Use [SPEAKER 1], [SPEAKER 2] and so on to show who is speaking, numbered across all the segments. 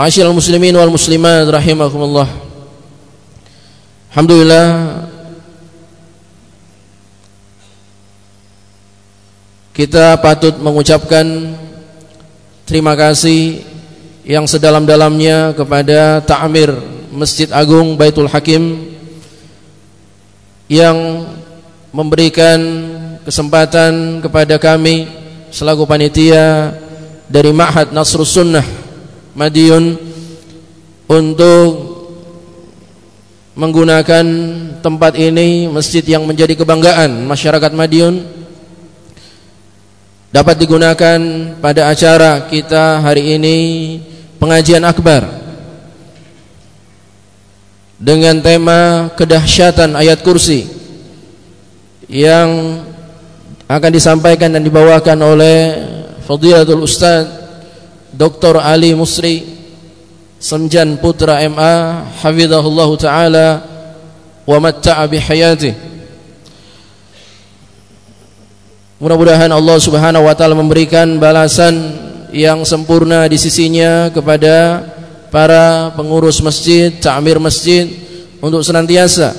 [SPEAKER 1] Ma'asyiral muslimin wal muslimat rahimakumullah. Alhamdulillah kita patut mengucapkan terima kasih yang sedalam-dalamnya kepada Ta'mir Masjid Agung Baitul Hakim yang memberikan kesempatan kepada kami selaku panitia dari Ma'had Nasrus Sunnah Madiun untuk menggunakan tempat ini masjid yang menjadi kebanggaan masyarakat Madiun dapat digunakan pada acara kita hari ini pengajian akbar dengan tema kedahsyatan ayat kursi yang akan disampaikan dan dibawakan oleh Fadilatul Ustaz Dr. Ali Musri Semjan Putra MA Hafizahullah Ta'ala wa matta'a bihayatih Mudah-mudahan Allah Subhanahu wa taala memberikan balasan yang sempurna di sisinya kepada para pengurus masjid, ta'mir masjid untuk senantiasa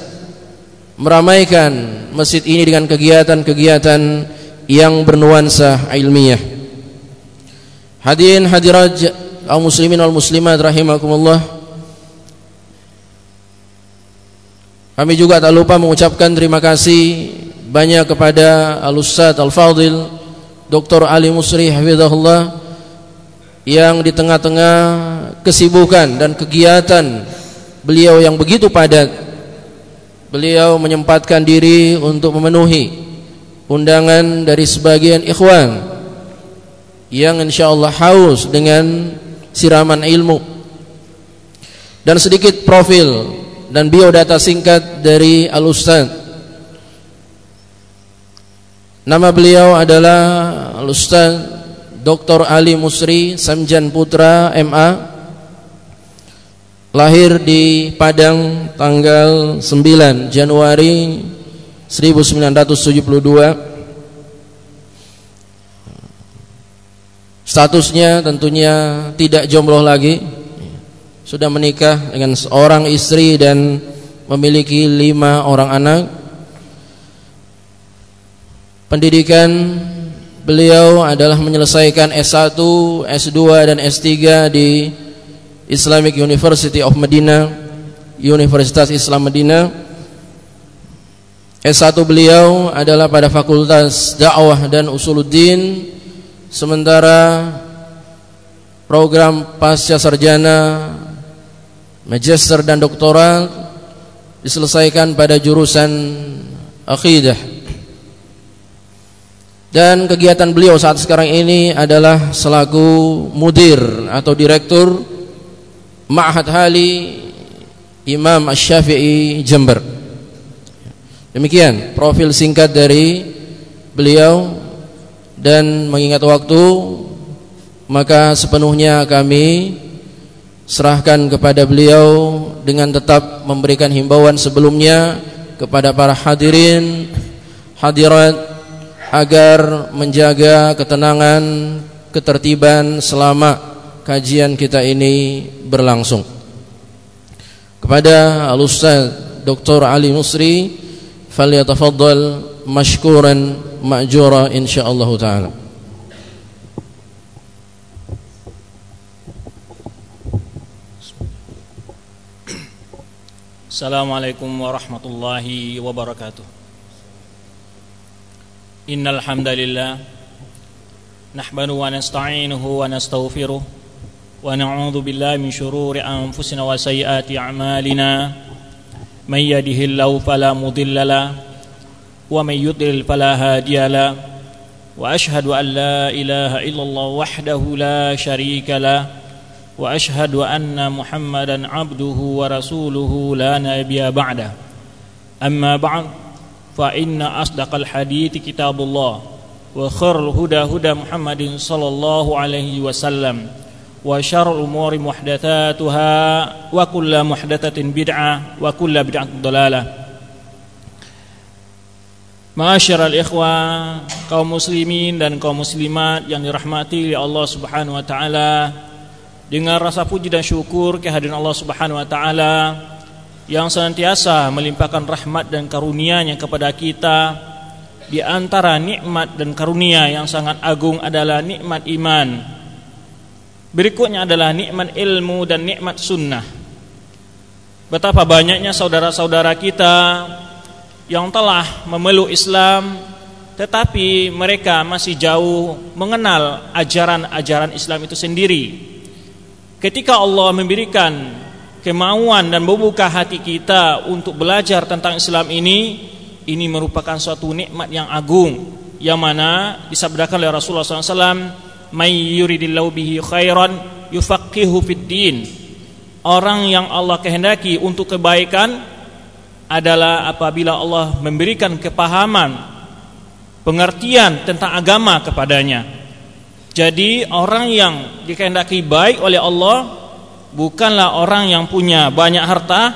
[SPEAKER 1] meramaikan masjid ini dengan kegiatan-kegiatan yang bernuansa ilmiah. Hadirin hadirat kaum muslimin wal muslimat rahimakumullah. Kami juga tak lupa mengucapkan terima kasih banyak kepada Al-Ustaz Al-Fadil Dr. Ali Musri hafizahullah yang di tengah-tengah kesibukan dan kegiatan beliau yang begitu padat beliau menyempatkan diri untuk memenuhi undangan dari sebagian ikhwan yang insyaallah haus dengan siraman ilmu. Dan sedikit profil dan biodata singkat dari Al-Ustaz. Nama beliau adalah Al-Ustaz Dr. Ali Musri Samjan Putra MA lahir di Padang tanggal 9 Januari 1972 statusnya tentunya tidak jomblo lagi sudah menikah dengan seorang istri dan memiliki lima orang anak pendidikan Beliau adalah menyelesaikan S1, S2 dan S3 di Islamic University of Medina, Universitas Islam Medina. S1 beliau adalah pada Fakultas Dakwah dan Usuluddin, sementara program pasca sarjana, magister dan doktoral diselesaikan pada jurusan akidah dan kegiatan beliau saat sekarang ini adalah selaku mudir atau direktur Ma'had Hali Imam Asy-Syafi'i Jember. Demikian profil singkat dari beliau dan mengingat waktu maka sepenuhnya kami serahkan kepada beliau dengan tetap memberikan himbauan sebelumnya kepada para hadirin hadirat agar menjaga ketenangan, ketertiban selama kajian kita ini berlangsung. Kepada Al-Ustaz Dr. Ali Musri, falyatafaddal mashkuran ma'jura insyaallah taala.
[SPEAKER 2] Assalamualaikum warahmatullahi wabarakatuh. Innal hamdalillah nahmadu wa nasta'inuhu wa nastaghfiruh wa na'udzu billahi min shururi anfusina wa sayyiati a'malina. May yahdihillahu fala mudilla lahu ومن يضلل فلا هادي له وأشهد أن لا إله إلا الله وحده لا شريك له وأشهد أن محمدا عبده ورسوله لا نبي بعده أما بعد فإن أصدق الحديث كتاب الله وخير الهدى هدى محمد صلى الله عليه وسلم وشر الأمور محدثاتها وكل محدثة بدعة وكل بدعة ضلالة Ma'asyiral ikhwah, kaum muslimin dan kaum muslimat yang dirahmati oleh Allah Subhanahu wa taala. dengan rasa puji dan syukur kehadiran Allah Subhanahu wa taala yang senantiasa melimpahkan rahmat dan karunia-Nya kepada kita di antara nikmat dan karunia yang sangat agung adalah nikmat iman. Berikutnya adalah nikmat ilmu dan nikmat sunnah. Betapa banyaknya saudara-saudara kita yang telah memeluk Islam tetapi mereka masih jauh mengenal ajaran-ajaran Islam itu sendiri. Ketika Allah memberikan kemauan dan membuka hati kita untuk belajar tentang Islam ini, ini merupakan suatu nikmat yang agung yang mana disabdakan oleh Rasulullah SAW, "May yuridillahu bihi khairan yufaqihu fid din." Orang yang Allah kehendaki untuk kebaikan adalah apabila Allah memberikan kepahaman, pengertian tentang agama kepadanya. Jadi orang yang dikehendaki baik oleh Allah bukanlah orang yang punya banyak harta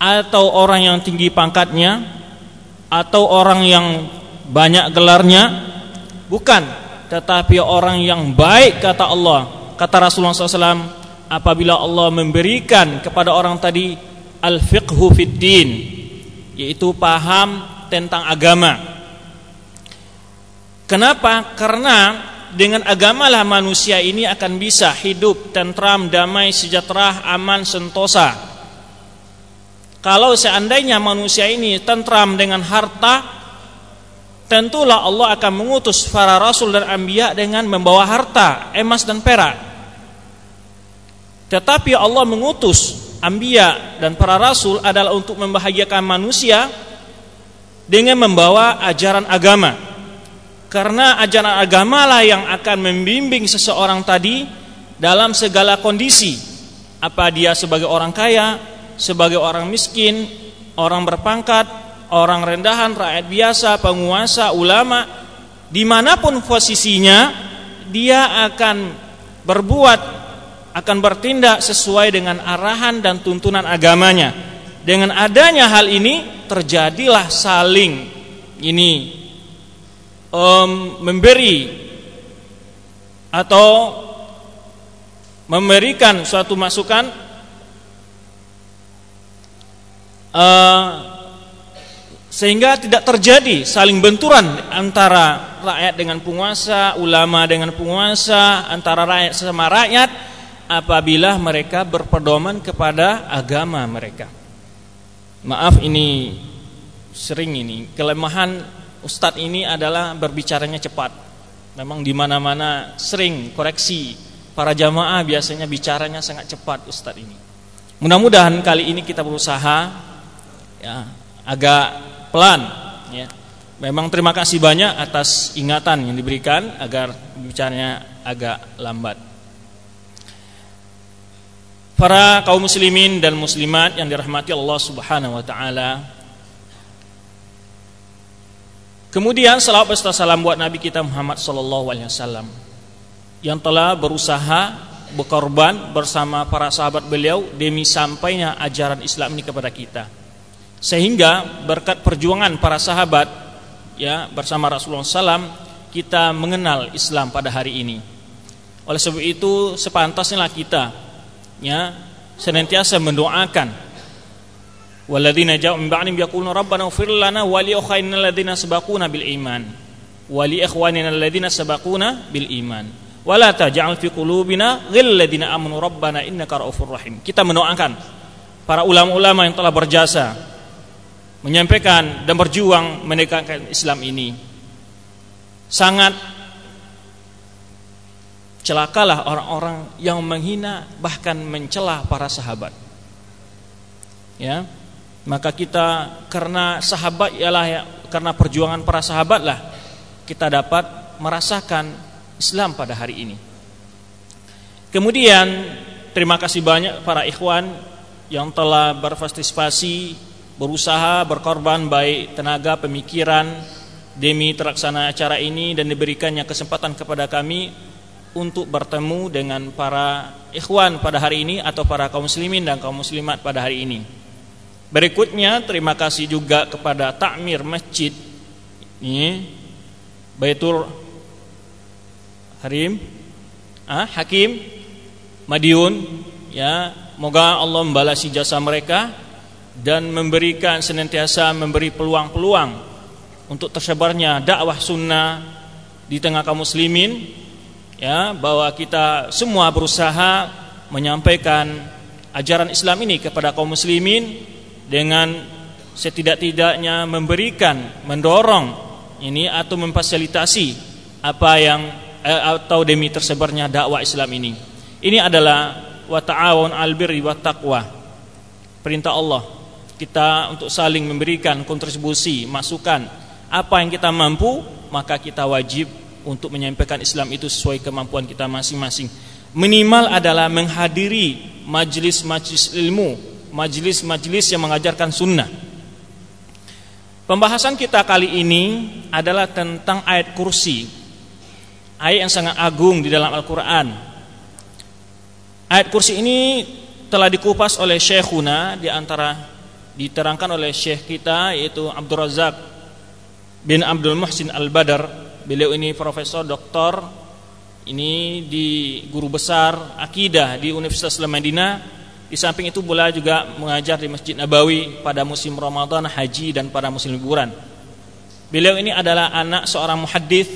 [SPEAKER 2] atau orang yang tinggi pangkatnya atau orang yang banyak gelarnya, bukan, tetapi orang yang baik kata Allah. Kata Rasulullah SAW, apabila Allah memberikan kepada orang tadi al-fiqhu fid din yaitu paham tentang agama. Kenapa? Karena dengan agamalah manusia ini akan bisa hidup tentram, damai, sejahtera, aman, sentosa. Kalau seandainya manusia ini tentram dengan harta, tentulah Allah akan mengutus para rasul dan anbiya dengan membawa harta, emas dan perak. Tetapi Allah mengutus Ambia dan para rasul adalah untuk membahagiakan manusia dengan membawa ajaran agama. Karena ajaran agama lah yang akan membimbing seseorang tadi dalam segala kondisi. Apa dia sebagai orang kaya, sebagai orang miskin, orang berpangkat, orang rendahan, rakyat biasa, penguasa, ulama, di mana pun posisinya, dia akan berbuat akan bertindak sesuai dengan arahan dan tuntunan agamanya. Dengan adanya hal ini terjadilah saling ini um, memberi atau memberikan suatu masukan uh, sehingga tidak terjadi saling benturan antara rakyat dengan penguasa, ulama dengan penguasa, antara rakyat sama rakyat apabila mereka berpedoman kepada agama mereka. Maaf ini sering ini kelemahan ustadz ini adalah berbicaranya cepat. Memang di mana-mana sering koreksi para jamaah biasanya bicaranya sangat cepat ustadz ini. Mudah-mudahan kali ini kita berusaha ya agak pelan ya. Memang terima kasih banyak atas ingatan yang diberikan agar bicaranya agak lambat. Para kaum muslimin dan muslimat yang dirahmati Allah Subhanahu wa taala. Kemudian salawat beserta salam buat Nabi kita Muhammad sallallahu alaihi wasallam yang telah berusaha berkorban bersama para sahabat beliau demi sampainya ajaran Islam ini kepada kita. Sehingga berkat perjuangan para sahabat ya bersama Rasulullah SAW kita mengenal Islam pada hari ini. Oleh sebab itu sepantasnya kita ya senantiasa mendoakan. Walladzina ja'u min ba'dihim yaquluna rabbana ighfir lana wa li ikhwanina alladziina sabaquna bil iman. Wa li ikhwanina alladziina sabaquna bil iman. Wa la taj'al fi qulubina ghillal ladzina amanu rabbana innaka ra'ufur rahim. Kita mendoakan para ulama-ulama yang telah berjasa menyampaikan dan berjuang menegakkan Islam ini. Sangat celakalah orang-orang yang menghina bahkan mencela para sahabat. Ya. Maka kita karena sahabat ialah ya, karena perjuangan para sahabatlah kita dapat merasakan Islam pada hari ini. Kemudian terima kasih banyak para ikhwan yang telah berpartisipasi, berusaha, berkorban baik tenaga, pemikiran demi terlaksana acara ini dan diberikannya kesempatan kepada kami untuk bertemu dengan para ikhwan pada hari ini atau para kaum muslimin dan kaum muslimat pada hari ini. Berikutnya terima kasih juga kepada takmir masjid ini Baitul Harim ah, Hakim Madiun ya moga Allah membalasi jasa mereka dan memberikan senantiasa memberi peluang-peluang untuk tersebarnya dakwah sunnah di tengah kaum muslimin ya bahwa kita semua berusaha menyampaikan ajaran Islam ini kepada kaum muslimin dengan setidak-tidaknya memberikan mendorong ini atau memfasilitasi apa yang eh, atau demi tersebarnya dakwah Islam ini ini adalah wa ta'awun 'al birri wat taqwa. Perintah Allah kita untuk saling memberikan kontribusi, masukan apa yang kita mampu, maka kita wajib untuk menyampaikan Islam itu sesuai kemampuan kita masing-masing. Minimal adalah menghadiri majlis-majlis ilmu, majlis-majlis yang mengajarkan sunnah. Pembahasan kita kali ini adalah tentang ayat kursi. Ayat yang sangat agung di dalam Al-Quran Ayat kursi ini telah dikupas oleh Syekhuna di antara diterangkan oleh Syekh kita yaitu Abdul Razak bin Abdul Muhsin Al-Badar. Beliau ini profesor doktor ini di guru besar akidah di Universitas Madinah. Di samping itu pula juga mengajar di Masjid Nabawi pada musim Ramadan, haji dan pada musim liburan. Beliau ini adalah anak seorang muhaddis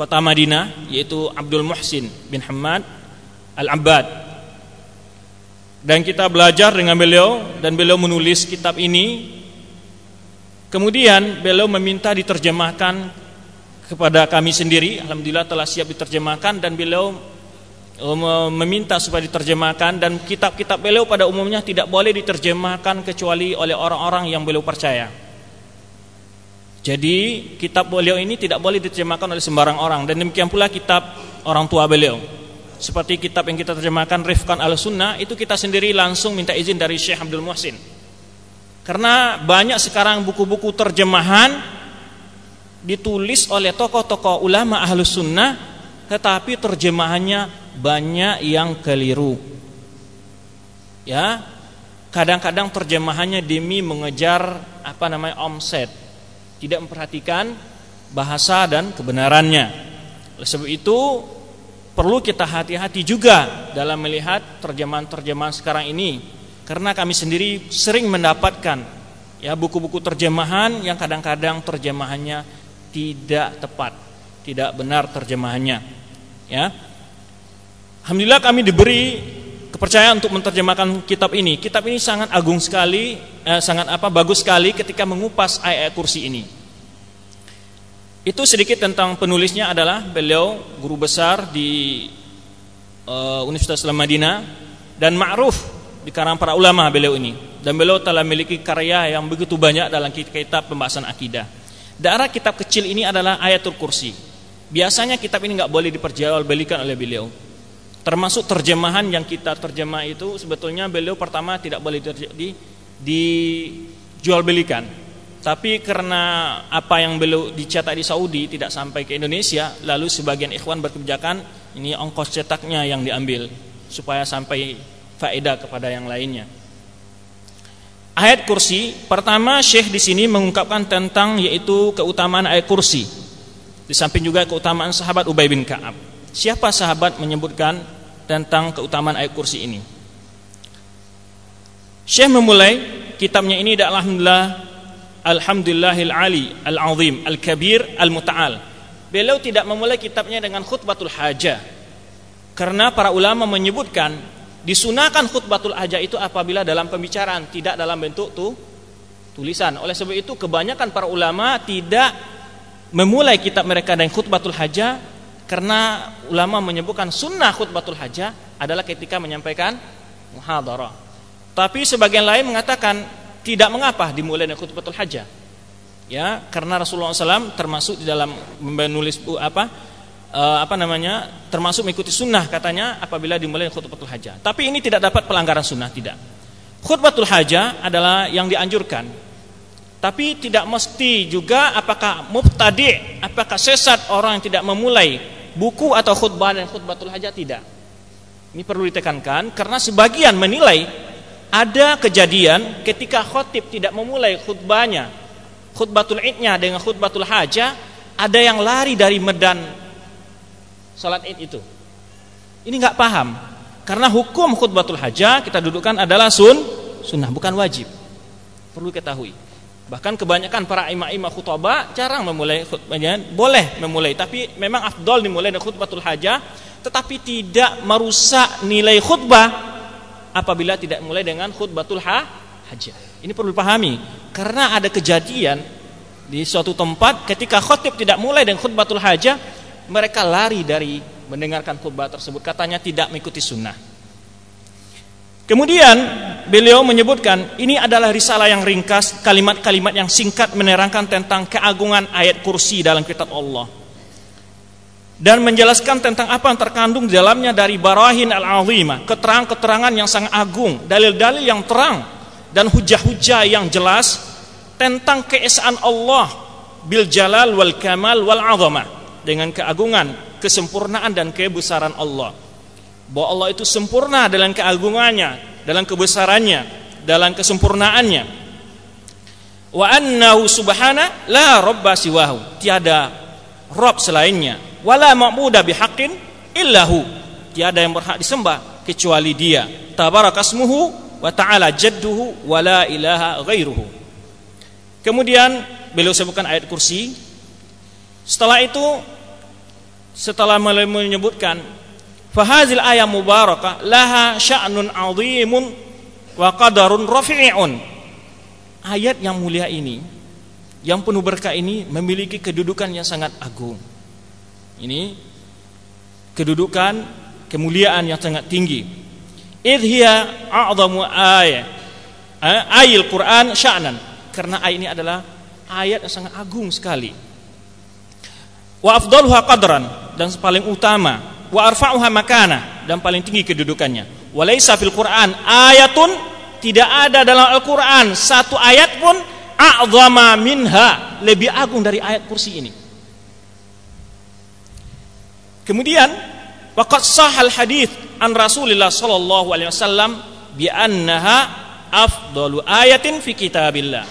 [SPEAKER 2] kota Madinah yaitu Abdul Muhsin bin Hamad Al-Abbad dan kita belajar dengan beliau dan beliau menulis kitab ini kemudian beliau meminta diterjemahkan kepada kami sendiri. Alhamdulillah telah siap diterjemahkan dan beliau eh, meminta supaya diterjemahkan dan kitab-kitab beliau pada umumnya tidak boleh diterjemahkan kecuali oleh orang-orang yang beliau percaya. Jadi kitab beliau ini tidak boleh diterjemahkan oleh sembarang orang. Dan demikian pula kitab orang tua beliau. Seperti kitab yang kita terjemahkan Rifkan al-Sunnah itu kita sendiri langsung minta izin dari Syekh Abdul Muhsin. Karena banyak sekarang buku-buku terjemahan ditulis oleh tokoh-tokoh ulama ahlus sunnah tetapi terjemahannya banyak yang keliru. Ya kadang-kadang terjemahannya demi mengejar apa namanya omset. Tidak memperhatikan bahasa dan kebenarannya. Oleh sebab itu perlu kita hati-hati juga dalam melihat terjemahan-terjemahan sekarang ini. Karena kami sendiri sering mendapatkan ya buku-buku terjemahan yang kadang-kadang terjemahannya tidak tepat, tidak benar terjemahannya. Ya. Alhamdulillah kami diberi kepercayaan untuk menerjemahkan kitab ini. Kitab ini sangat agung sekali, eh, sangat apa bagus sekali ketika mengupas ayat-ayat kursi ini. Itu sedikit tentang penulisnya adalah beliau guru besar di uh, Universitas Islam Madinah dan ma'ruf di kalangan para ulama beliau ini. Dan beliau telah memiliki karya yang begitu banyak dalam kitab pembahasan akidah. Darah kitab kecil ini adalah ayatul kursi. Biasanya kitab ini nggak boleh diperjualbelikan oleh beliau. Termasuk terjemahan yang kita terjemah itu sebetulnya beliau pertama tidak boleh di, dijual belikan tapi karena apa yang beliau dicetak di Saudi tidak sampai ke Indonesia, lalu sebagian ikhwan berkebijakan ini ongkos cetaknya yang diambil supaya sampai faedah kepada yang lainnya. Ayat kursi pertama Syekh di sini mengungkapkan tentang yaitu keutamaan ayat kursi. Di samping juga keutamaan sahabat Ubay bin Ka'ab. Siapa sahabat menyebutkan tentang keutamaan ayat kursi ini? Syekh memulai kitabnya ini alhamdulillah Alhamdulillahil Ali Al-Azim Al-Kabir Al-Muta'al Beliau tidak memulai kitabnya dengan khutbatul hajah Karena para ulama menyebutkan Disunahkan khutbatul hajah itu apabila dalam pembicaraan Tidak dalam bentuk tuh tulisan Oleh sebab itu kebanyakan para ulama tidak memulai kitab mereka dengan khutbatul hajah Karena ulama menyebutkan sunnah khutbatul hajah Adalah ketika menyampaikan muhadarah Tapi sebagian lain mengatakan tidak mengapa dimulai dengan khutbatul hajah. Ya, karena Rasulullah SAW termasuk di dalam menulis apa uh, apa namanya termasuk mengikuti sunnah katanya apabila dimulai khutbatul hajah. Tapi ini tidak dapat pelanggaran sunnah tidak. Khutbatul hajah adalah yang dianjurkan. Tapi tidak mesti juga apakah mubtadi, apakah sesat orang yang tidak memulai buku atau khutbah dan khutbatul hajah tidak. Ini perlu ditekankan karena sebagian menilai ada kejadian ketika khotib tidak memulai khutbahnya khutbatul idnya dengan khutbatul hajah ada yang lari dari medan salat id itu ini nggak paham Karena hukum khutbatul hajah kita dudukkan adalah sun, sunnah bukan wajib. Perlu ketahui. Bahkan kebanyakan para imam-imam khutbah jarang memulai khutbahnya, boleh memulai, tapi memang afdol dimulai dengan khutbatul hajah, tetapi tidak merusak nilai khutbah apabila tidak mulai dengan khutbatul ha hajah. Ini perlu dipahami karena ada kejadian di suatu tempat ketika khutib tidak mulai dengan khutbatul hajah mereka lari dari mendengarkan khutbah tersebut. Katanya tidak mengikuti sunnah. Kemudian beliau menyebutkan ini adalah risalah yang ringkas kalimat-kalimat yang singkat menerangkan tentang keagungan ayat kursi dalam kitab Allah. Dan menjelaskan tentang apa yang terkandung di dalamnya dari barahin al-azimah keterangan-keterangan yang sangat agung dalil-dalil yang terang dan hujah-hujah yang jelas tentang keesaan Allah bil jalal wal kamal wal azamah dengan keagungan, kesempurnaan dan kebesaran Allah. Bahwa Allah itu sempurna dalam keagungannya, dalam kebesarannya, dalam kesempurnaannya. Wa annahu subhana la rabba siwahu. Tiada rob selainnya. Wala ma'budu bihaqqin illahu. Tiada yang berhak disembah kecuali Dia. Tabarakasmuhu wa ta'ala jadduhu wa la ilaha ghairuhu. Kemudian beliau sebutkan ayat kursi. Setelah itu setelah menyebutkan fahazil ayat mubarakah laha sya'nun 'azimun wa qadarun rafi'un. Ayat yang mulia ini yang penuh berkah ini memiliki kedudukan yang sangat agung. Ini kedudukan kemuliaan yang sangat tinggi. Idh hiya a'zamu ayat eh, ayil Quran sya'nan karena ayat ini adalah ayat yang sangat agung sekali. Wa afdaluha qadran dan paling utama, wa arfa'uha makana dan paling tinggi kedudukannya. Wa laisa fil Qur'an ayatun tidak ada dalam Al-Qur'an satu ayat pun a'zama minha lebih agung dari ayat kursi ini. Kemudian waqad sahal hadis an Rasulillah sallallahu alaihi wasallam bi annaha afdalu ayatin fi kitabillah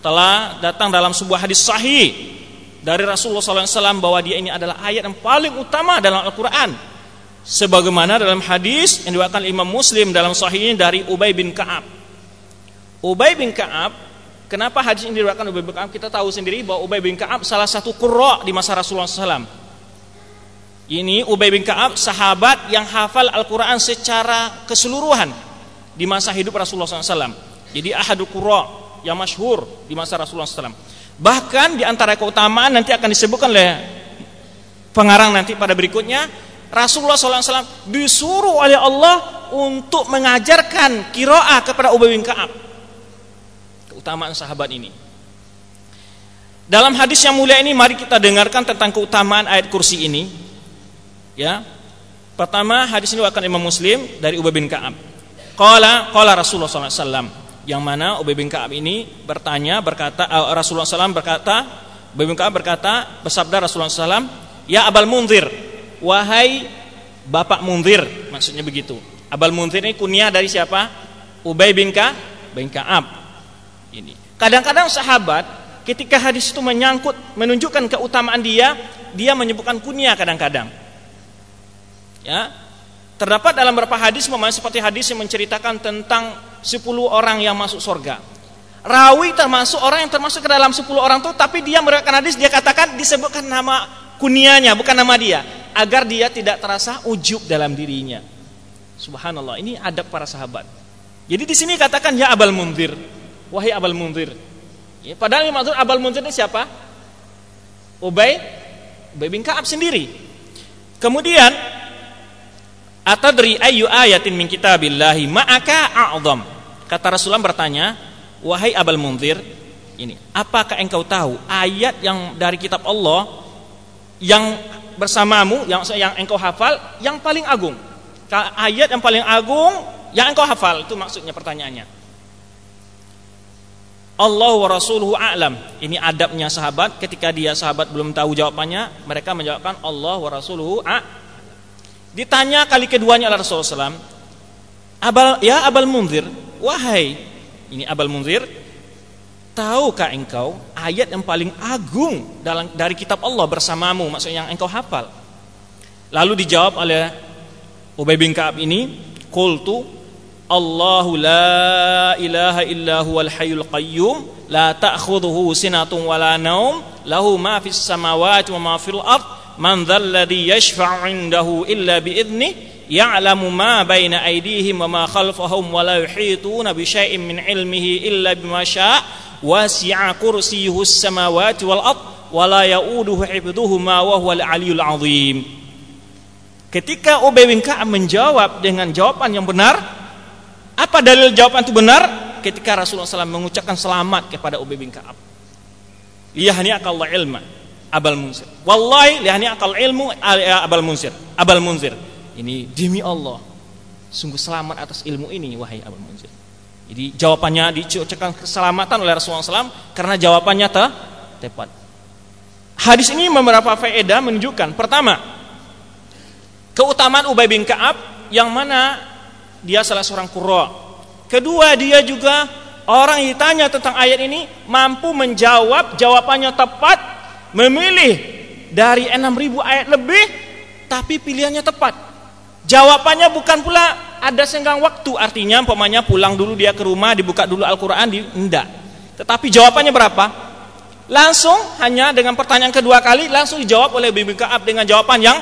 [SPEAKER 2] telah datang dalam sebuah hadis sahih dari Rasulullah SAW bahwa dia ini adalah ayat yang paling utama dalam Al-Quran. Sebagaimana dalam hadis yang diwakilkan Imam Muslim dalam sahihnya dari Ubay bin Kaab. Ubay bin Kaab, kenapa hadis ini diwakilkan Ubay bin Kaab? Kita tahu sendiri bahwa Ubay bin Kaab salah satu qurra di masa Rasulullah SAW. Ini Ubay bin Kaab sahabat yang hafal Al-Quran secara keseluruhan di masa hidup Rasulullah SAW. Jadi ahadu qurra yang masyhur di masa Rasulullah SAW. Bahkan di antara keutamaan nanti akan disebutkan oleh pengarang nanti pada berikutnya Rasulullah SAW disuruh oleh Allah untuk mengajarkan kiroah kepada Ubay bin Kaab. Keutamaan sahabat ini. Dalam hadis yang mulia ini mari kita dengarkan tentang keutamaan ayat kursi ini. Ya. Pertama hadis ini akan Imam Muslim dari Ubay bin Kaab. Qala qala Rasulullah SAW yang mana Ubay bin Ka'ab ini bertanya berkata uh, Rasulullah SAW berkata Ubay bin Ka'ab berkata bersabda Rasulullah SAW ya Abal Munzir wahai Bapak Munzir maksudnya begitu. Abal Munzir ini kunyah dari siapa? Ubay bin Ka'ab bin Ka'ab. Ini. Kadang-kadang sahabat ketika hadis itu menyangkut menunjukkan keutamaan dia dia menyebutkan kunyah kadang-kadang. Ya terdapat dalam beberapa hadis memang seperti hadis yang menceritakan tentang 10 orang yang masuk surga. Rawi termasuk orang yang termasuk ke dalam 10 orang itu tapi dia meriwayatkan hadis dia katakan disebutkan nama kunianya bukan nama dia agar dia tidak terasa ujub dalam dirinya. Subhanallah, ini adab para sahabat. Jadi di sini katakan ya Abal Munzir. Wahai Abal Munzir. Ya, padahal yang maksud Abal Munzir ini siapa? Ubay Ubay bin Ka'ab sendiri. Kemudian Atadri ayu ayatin min kitabillahi ma'aka a'zam. Kata Rasulullah bertanya, "Wahai Abul Munzir, ini, apakah engkau tahu ayat yang dari kitab Allah yang bersamamu yang yang engkau hafal yang paling agung? Ayat yang paling agung yang engkau hafal itu maksudnya pertanyaannya. Allah wa rasuluhu a'lam. Ini adabnya sahabat ketika dia sahabat belum tahu jawabannya, mereka menjawabkan Allah wa rasuluhu Ditanya kali keduanya oleh Rasulullah SAW, Abal, ya Abal Munzir, wahai ini Abal Munzir, tahukah engkau ayat yang paling agung dalam dari kitab Allah bersamamu, maksudnya yang engkau hafal? Lalu dijawab oleh Ubay bin Ka'ab ini qultu Allahu la ilaha illa huwal hayyul qayyum la ta'khudhuhu sinatun wala naum lahu ma fis samawati wa ma fil ard man dhal ladzi yashfa'u 'indahu illa bi idnihi ya'lamu ma baina aydihim wa ma khalfahum wa la yuhituna bi syai'in min 'ilmihi illa bima syaa' wasi'a kursiyyuhu samawati wal ard wa la ya'uduhu hifdhuhuma wa huwal 'aliyyul 'azim Ketika Ubay bin Ka'ab menjawab dengan jawaban yang benar, apa dalil jawaban itu benar? Ketika Rasulullah SAW mengucapkan selamat kepada Ubay bin Ka'ab. Liyahni akallah ilma abal munzir. Wallahi liyahni akal ilmu abal munzir. Abal munzir. Ini demi Allah. Sungguh selamat atas ilmu ini wahai abal munzir. Jadi jawabannya diucapkan keselamatan oleh Rasulullah SAW karena jawabannya te tepat. Hadis ini beberapa faedah menunjukkan. Pertama, keutamaan Ubay bin Ka'ab yang mana dia salah seorang qurra. Kedua, dia juga orang yang ditanya tentang ayat ini mampu menjawab jawabannya tepat, memilih dari 6000 ayat lebih tapi pilihannya tepat. Jawabannya bukan pula ada senggang waktu, artinya umpamanya pulang dulu dia ke rumah, dibuka dulu Al-Qur'an di enggak. Tetapi jawabannya berapa? Langsung hanya dengan pertanyaan kedua kali langsung dijawab oleh Bibi Ka'ab dengan jawaban yang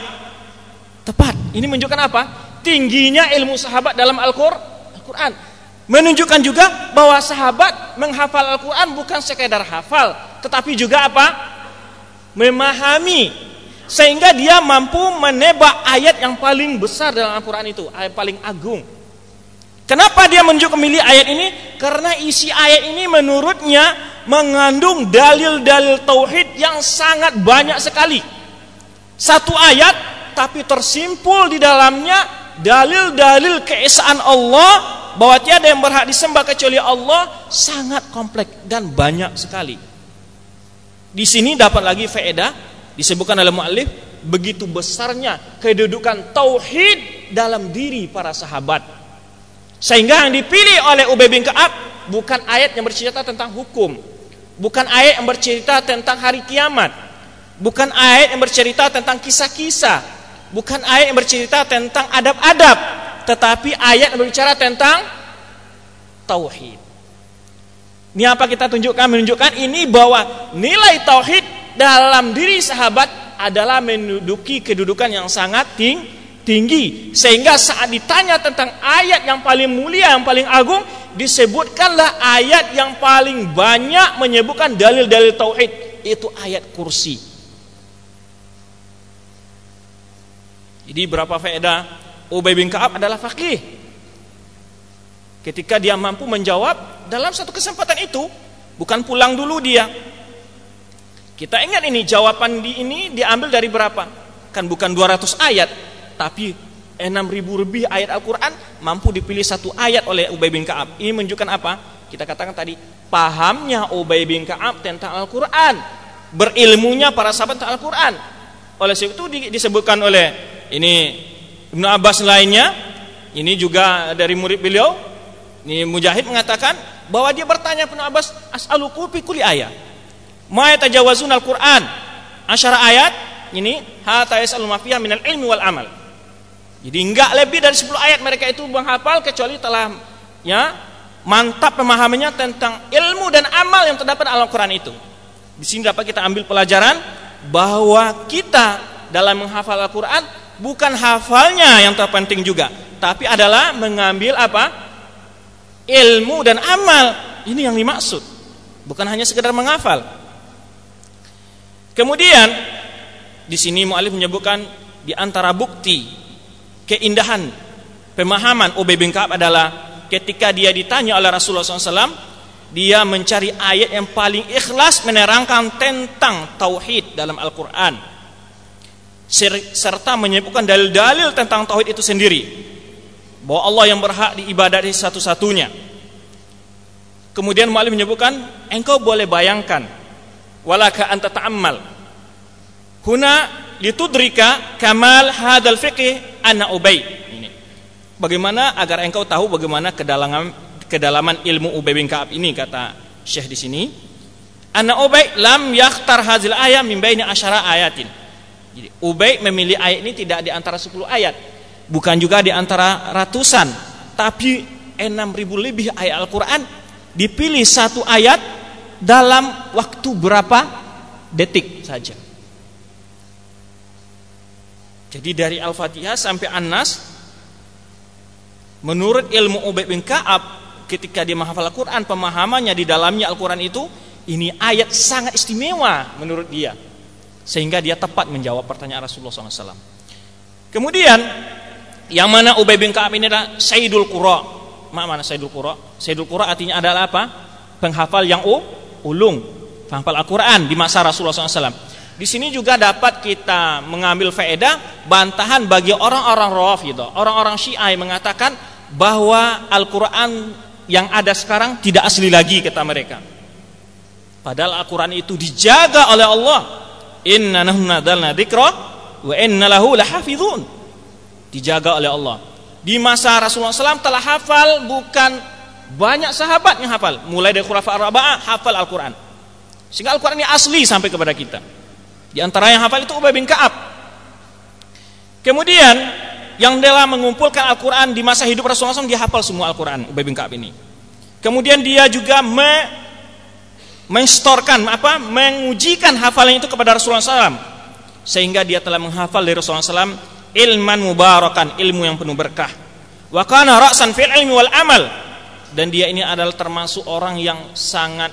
[SPEAKER 2] tepat. Ini menunjukkan apa? tingginya ilmu sahabat dalam Al-Quran. Menunjukkan juga bahwa sahabat menghafal Al-Quran bukan sekedar hafal, tetapi juga apa? Memahami. Sehingga dia mampu menebak ayat yang paling besar dalam Al-Quran itu, ayat paling agung. Kenapa dia menunjuk memilih ayat ini? Karena isi ayat ini menurutnya mengandung dalil-dalil tauhid yang sangat banyak sekali. Satu ayat tapi tersimpul di dalamnya dalil-dalil keesaan Allah bahwa tiada yang berhak disembah kecuali Allah sangat kompleks dan banyak sekali. Di sini dapat lagi faedah disebutkan oleh muallif begitu besarnya kedudukan tauhid dalam diri para sahabat. Sehingga yang dipilih oleh Ubay bin Ka'ab bukan ayat yang bercerita tentang hukum, bukan ayat yang bercerita tentang hari kiamat, bukan ayat yang bercerita tentang kisah-kisah, bukan ayat yang bercerita tentang adab-adab, tetapi ayat yang berbicara tentang tauhid. Ini apa kita tunjukkan? Menunjukkan ini bahwa nilai tauhid dalam diri sahabat adalah menduduki kedudukan yang sangat tinggi sehingga saat ditanya tentang ayat yang paling mulia yang paling agung disebutkanlah ayat yang paling banyak menyebutkan dalil-dalil tauhid itu ayat kursi Jadi berapa faedah? Ubay bin Ka'ab adalah faqih. Ketika dia mampu menjawab dalam satu kesempatan itu, bukan pulang dulu dia. Kita ingat ini jawaban di ini diambil dari berapa? Kan bukan 200 ayat, tapi 6000 lebih ayat Al-Qur'an mampu dipilih satu ayat oleh Ubay bin Ka'ab. Ini menunjukkan apa? Kita katakan tadi, pahamnya Ubay bin Ka'ab tentang Al-Qur'an, berilmunya para sahabat tentang Al-Qur'an. Oleh itu disebutkan oleh ini Ibnu Abbas lainnya ini juga dari murid beliau ini Mujahid mengatakan bahwa dia bertanya Ibnu Abbas as'aluku fi kulli ayat ma yatajawazun al-Qur'an asyara ayat ini hatta yas'alu ma fiha minal ilmi wal amal jadi enggak lebih dari 10 ayat mereka itu menghafal kecuali telah ya mantap pemahamannya tentang ilmu dan amal yang terdapat dalam Al-Qur'an itu. Di sini dapat kita ambil pelajaran bahwa kita dalam menghafal Al-Qur'an bukan hafalnya yang terpenting juga, tapi adalah mengambil apa? Ilmu dan amal. Ini yang dimaksud. Bukan hanya sekedar menghafal. Kemudian di sini mualif menyebutkan di antara bukti keindahan pemahaman Ubay bin Ka'ab adalah ketika dia ditanya oleh Rasulullah SAW dia mencari ayat yang paling ikhlas menerangkan tentang tauhid dalam Al-Quran serta menyebutkan dalil-dalil tentang tauhid itu sendiri bahwa Allah yang berhak diibadati satu-satunya. Kemudian Mu'alim menyebutkan engkau boleh bayangkan walaka anta ta'ammal. Huna litudrika kamal hadal fiqih anna ubay. Ini. Bagaimana agar engkau tahu bagaimana kedalaman kedalaman ilmu Ubay bin Ka'ab ini kata Syekh di sini. Anna ubay lam yakhtar hazil ayat min baini asyara ayatin. Jadi Ubay memilih ayat ini tidak di antara 10 ayat, bukan juga di antara ratusan, tapi 6000 lebih ayat Al-Qur'an dipilih satu ayat dalam waktu berapa detik saja. Jadi dari Al-Fatihah sampai An-Nas menurut ilmu Ubay bin Ka'ab ketika dia menghafal Al-Quran pemahamannya di dalamnya Al-Quran itu ini ayat sangat istimewa menurut dia sehingga dia tepat menjawab pertanyaan Rasulullah SAW. Kemudian yang mana Ubay bin Ka'ab ini adalah Sayyidul Qura. Mana Sayyidul Qura? Sayyidul Qura artinya adalah apa? Penghafal yang u, ulung, penghafal Al-Quran di masa Rasulullah SAW. Di sini juga dapat kita mengambil faedah bantahan bagi orang-orang Rafidhah, gitu. orang-orang Syiah mengatakan bahwa Al-Qur'an yang ada sekarang tidak asli lagi kata mereka. Padahal Al-Qur'an itu dijaga oleh Allah. Inna nahnu nadzalna dzikra wa inna lahu lahafizun. Dijaga oleh Allah. Di masa Rasulullah SAW telah hafal bukan banyak sahabat yang hafal, mulai dari khulafa arba'ah hafal Al-Qur'an. Sehingga Al-Qur'an ini asli sampai kepada kita. Di antara yang hafal itu Ubay bin Ka'ab. Kemudian yang telah mengumpulkan Al-Quran di masa hidup Rasulullah SAW dia hafal semua Al-Quran Ubay bin Ka'ab ini. Kemudian dia juga me menstorkan apa mengujikan hafalan itu kepada Rasulullah SAW sehingga dia telah menghafal dari Rasulullah SAW ilman mubarakan ilmu yang penuh berkah. Wa kana ra'san fil ilmi wal amal dan dia ini adalah termasuk orang yang sangat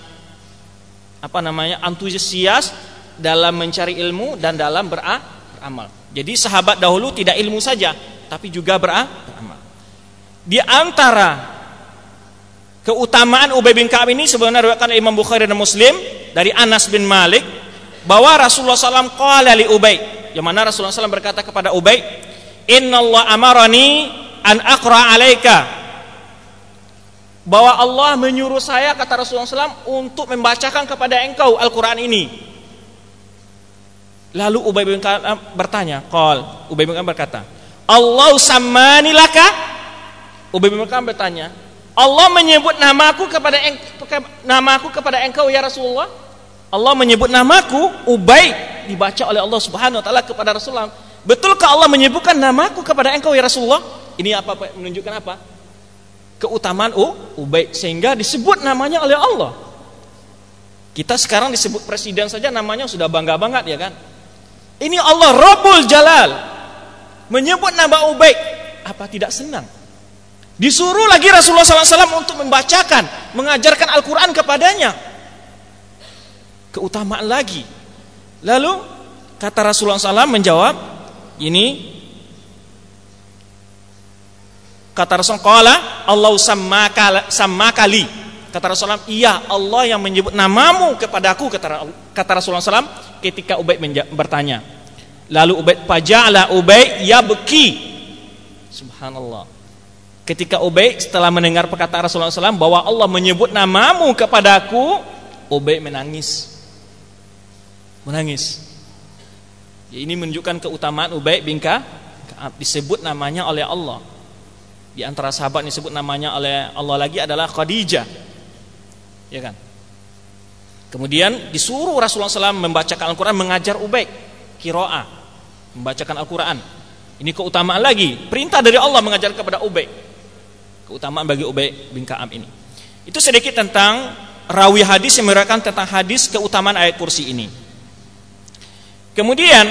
[SPEAKER 2] apa namanya antusias dalam mencari ilmu dan dalam beramal. Jadi sahabat dahulu tidak ilmu saja, tapi juga beramal. Di antara keutamaan Ubay bin Ka'ab ini sebenarnya diriwayatkan Imam Bukhari dan Muslim dari Anas bin Malik bahwa Rasulullah SAW qala li Ubay, yang mana Rasulullah SAW berkata kepada Ubay, Inna Allah amarani an aqra alaika bahwa Allah menyuruh saya kata Rasulullah SAW untuk membacakan kepada engkau Al-Quran ini Lalu Ubay bin Ka'ab bertanya, "Qal." Ubay bin Ka'ab berkata, "Allah samani laka?" Ubay bin Ka'ab bertanya, "Allah menyebut namaku kepada namaku kepada engkau ya Rasulullah?" Allah menyebut namaku Ubay dibaca oleh Allah Subhanahu wa taala kepada Rasulullah. Betulkah Allah menyebutkan namaku kepada engkau ya Rasulullah? Ini apa menunjukkan apa? Keutamaan U, Ubay sehingga disebut namanya oleh Allah. Kita sekarang disebut presiden saja namanya sudah bangga banget ya kan? Ini Allah Rabbul Jalal menyebut nama Ubay. Apa tidak senang? Disuruh lagi Rasulullah SAW untuk membacakan, mengajarkan Al-Quran kepadanya. Keutamaan lagi. Lalu kata Rasulullah SAW menjawab, ini kata Rasulullah Allah sama kali kata Rasulullah iya Allah yang menyebut namamu kepadaku kata, kata Rasulullah SAW ketika Ubay bertanya. Lalu Ubay paja'ala Ubay yabki. Subhanallah. Ketika Ubay setelah mendengar perkataan Rasulullah SAW bahwa Allah menyebut namamu kepadaku, Ubay menangis. Menangis. Ya, ini menunjukkan keutamaan Ubay bin Ka'ab disebut namanya oleh Allah. Di antara sahabat disebut namanya oleh Allah lagi adalah Khadijah. Ya kan? Kemudian disuruh Rasulullah SAW membacakan Al-Quran mengajar Ubay kiroa membacakan Al-Quran. Ini keutamaan lagi perintah dari Allah mengajar kepada Ubay. Keutamaan bagi Ubay bin Kaab ini. Itu sedikit tentang rawi hadis yang meriwayatkan tentang hadis keutamaan ayat kursi ini. Kemudian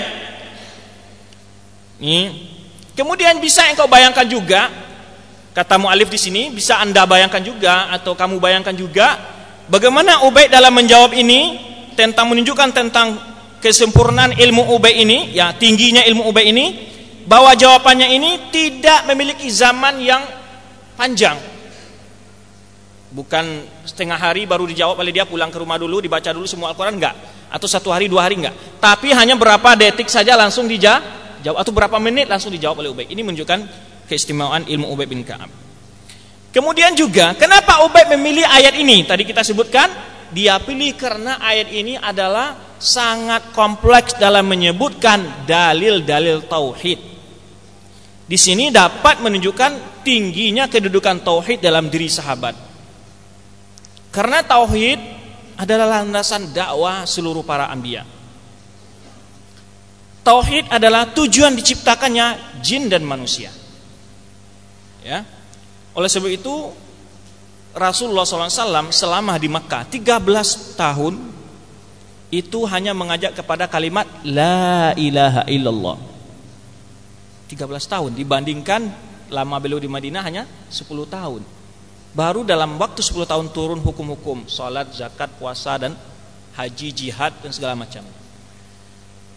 [SPEAKER 2] ini kemudian bisa engkau bayangkan juga kata mualif di sini bisa Anda bayangkan juga atau kamu bayangkan juga Bagaimana Ubay dalam menjawab ini tentang menunjukkan tentang kesempurnaan ilmu Ubay ini, ya tingginya ilmu Ubay ini, bahwa jawabannya ini tidak memiliki zaman yang panjang. Bukan setengah hari baru dijawab oleh dia pulang ke rumah dulu dibaca dulu semua Al-Qur'an enggak atau satu hari dua hari enggak. Tapi hanya berapa detik saja langsung dijawab atau berapa menit langsung dijawab oleh Ubay. Ini menunjukkan keistimewaan ilmu Ubay bin Ka'ab. Kemudian juga kenapa Ubay memilih ayat ini? Tadi kita sebutkan dia pilih karena ayat ini adalah sangat kompleks dalam menyebutkan dalil-dalil tauhid. Di sini dapat menunjukkan tingginya kedudukan tauhid dalam diri sahabat. Karena tauhid adalah landasan dakwah seluruh para anbiya. Tauhid adalah tujuan diciptakannya jin dan manusia. Ya. Oleh sebab itu Rasulullah SAW selama di Mekah 13 tahun itu hanya mengajak kepada kalimat La ilaha illallah 13 tahun dibandingkan lama beliau di Madinah hanya 10 tahun Baru dalam waktu 10 tahun turun hukum-hukum Salat, zakat, puasa dan haji, jihad dan segala macam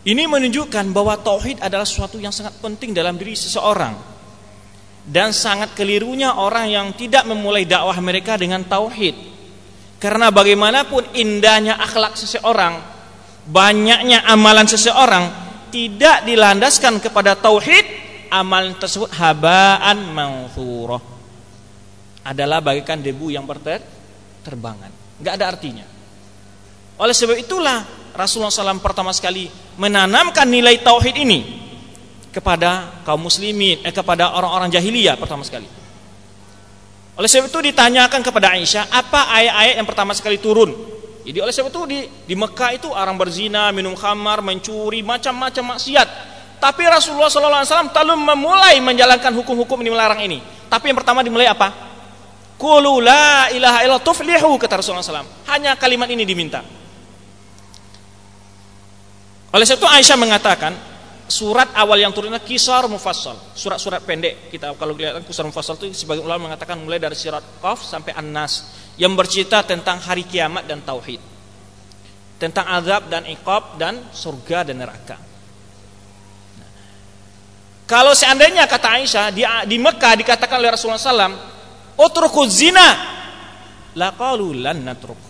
[SPEAKER 2] Ini menunjukkan bahwa Tauhid adalah sesuatu yang sangat penting dalam diri seseorang dan sangat kelirunya orang yang tidak memulai dakwah mereka dengan tauhid. Karena bagaimanapun indahnya akhlak seseorang, banyaknya amalan seseorang tidak dilandaskan kepada tauhid, amalan tersebut habaan manthurah. Adalah bagikan debu yang berterbangan, nggak ada artinya. Oleh sebab itulah Rasulullah SAW pertama sekali menanamkan nilai tauhid ini kepada kaum muslimin eh kepada orang-orang jahiliyah pertama sekali. Oleh sebab itu ditanyakan kepada Aisyah, apa ayat-ayat yang pertama sekali turun? Jadi oleh sebab itu di, di Mekah itu orang berzina, minum khamar, mencuri, macam-macam maksiat. Tapi Rasulullah SAW lalu memulai menjalankan hukum-hukum ini melarang ini. Tapi yang pertama dimulai apa? Qulu la ilaha illallah tuflihu kata Rasulullah SAW. Hanya kalimat ini diminta. Oleh sebab itu Aisyah mengatakan, surat awal yang turunnya kisar mufassal surat-surat pendek kita kalau lihat kisar mufassal itu sebagian ulama mengatakan mulai dari surat Qaf sampai An-Nas yang bercerita tentang hari kiamat dan tauhid tentang azab dan iqab dan surga dan neraka kalau seandainya kata Aisyah di, di Mekah dikatakan oleh Rasulullah SAW utruku zina. La qalu lan natruk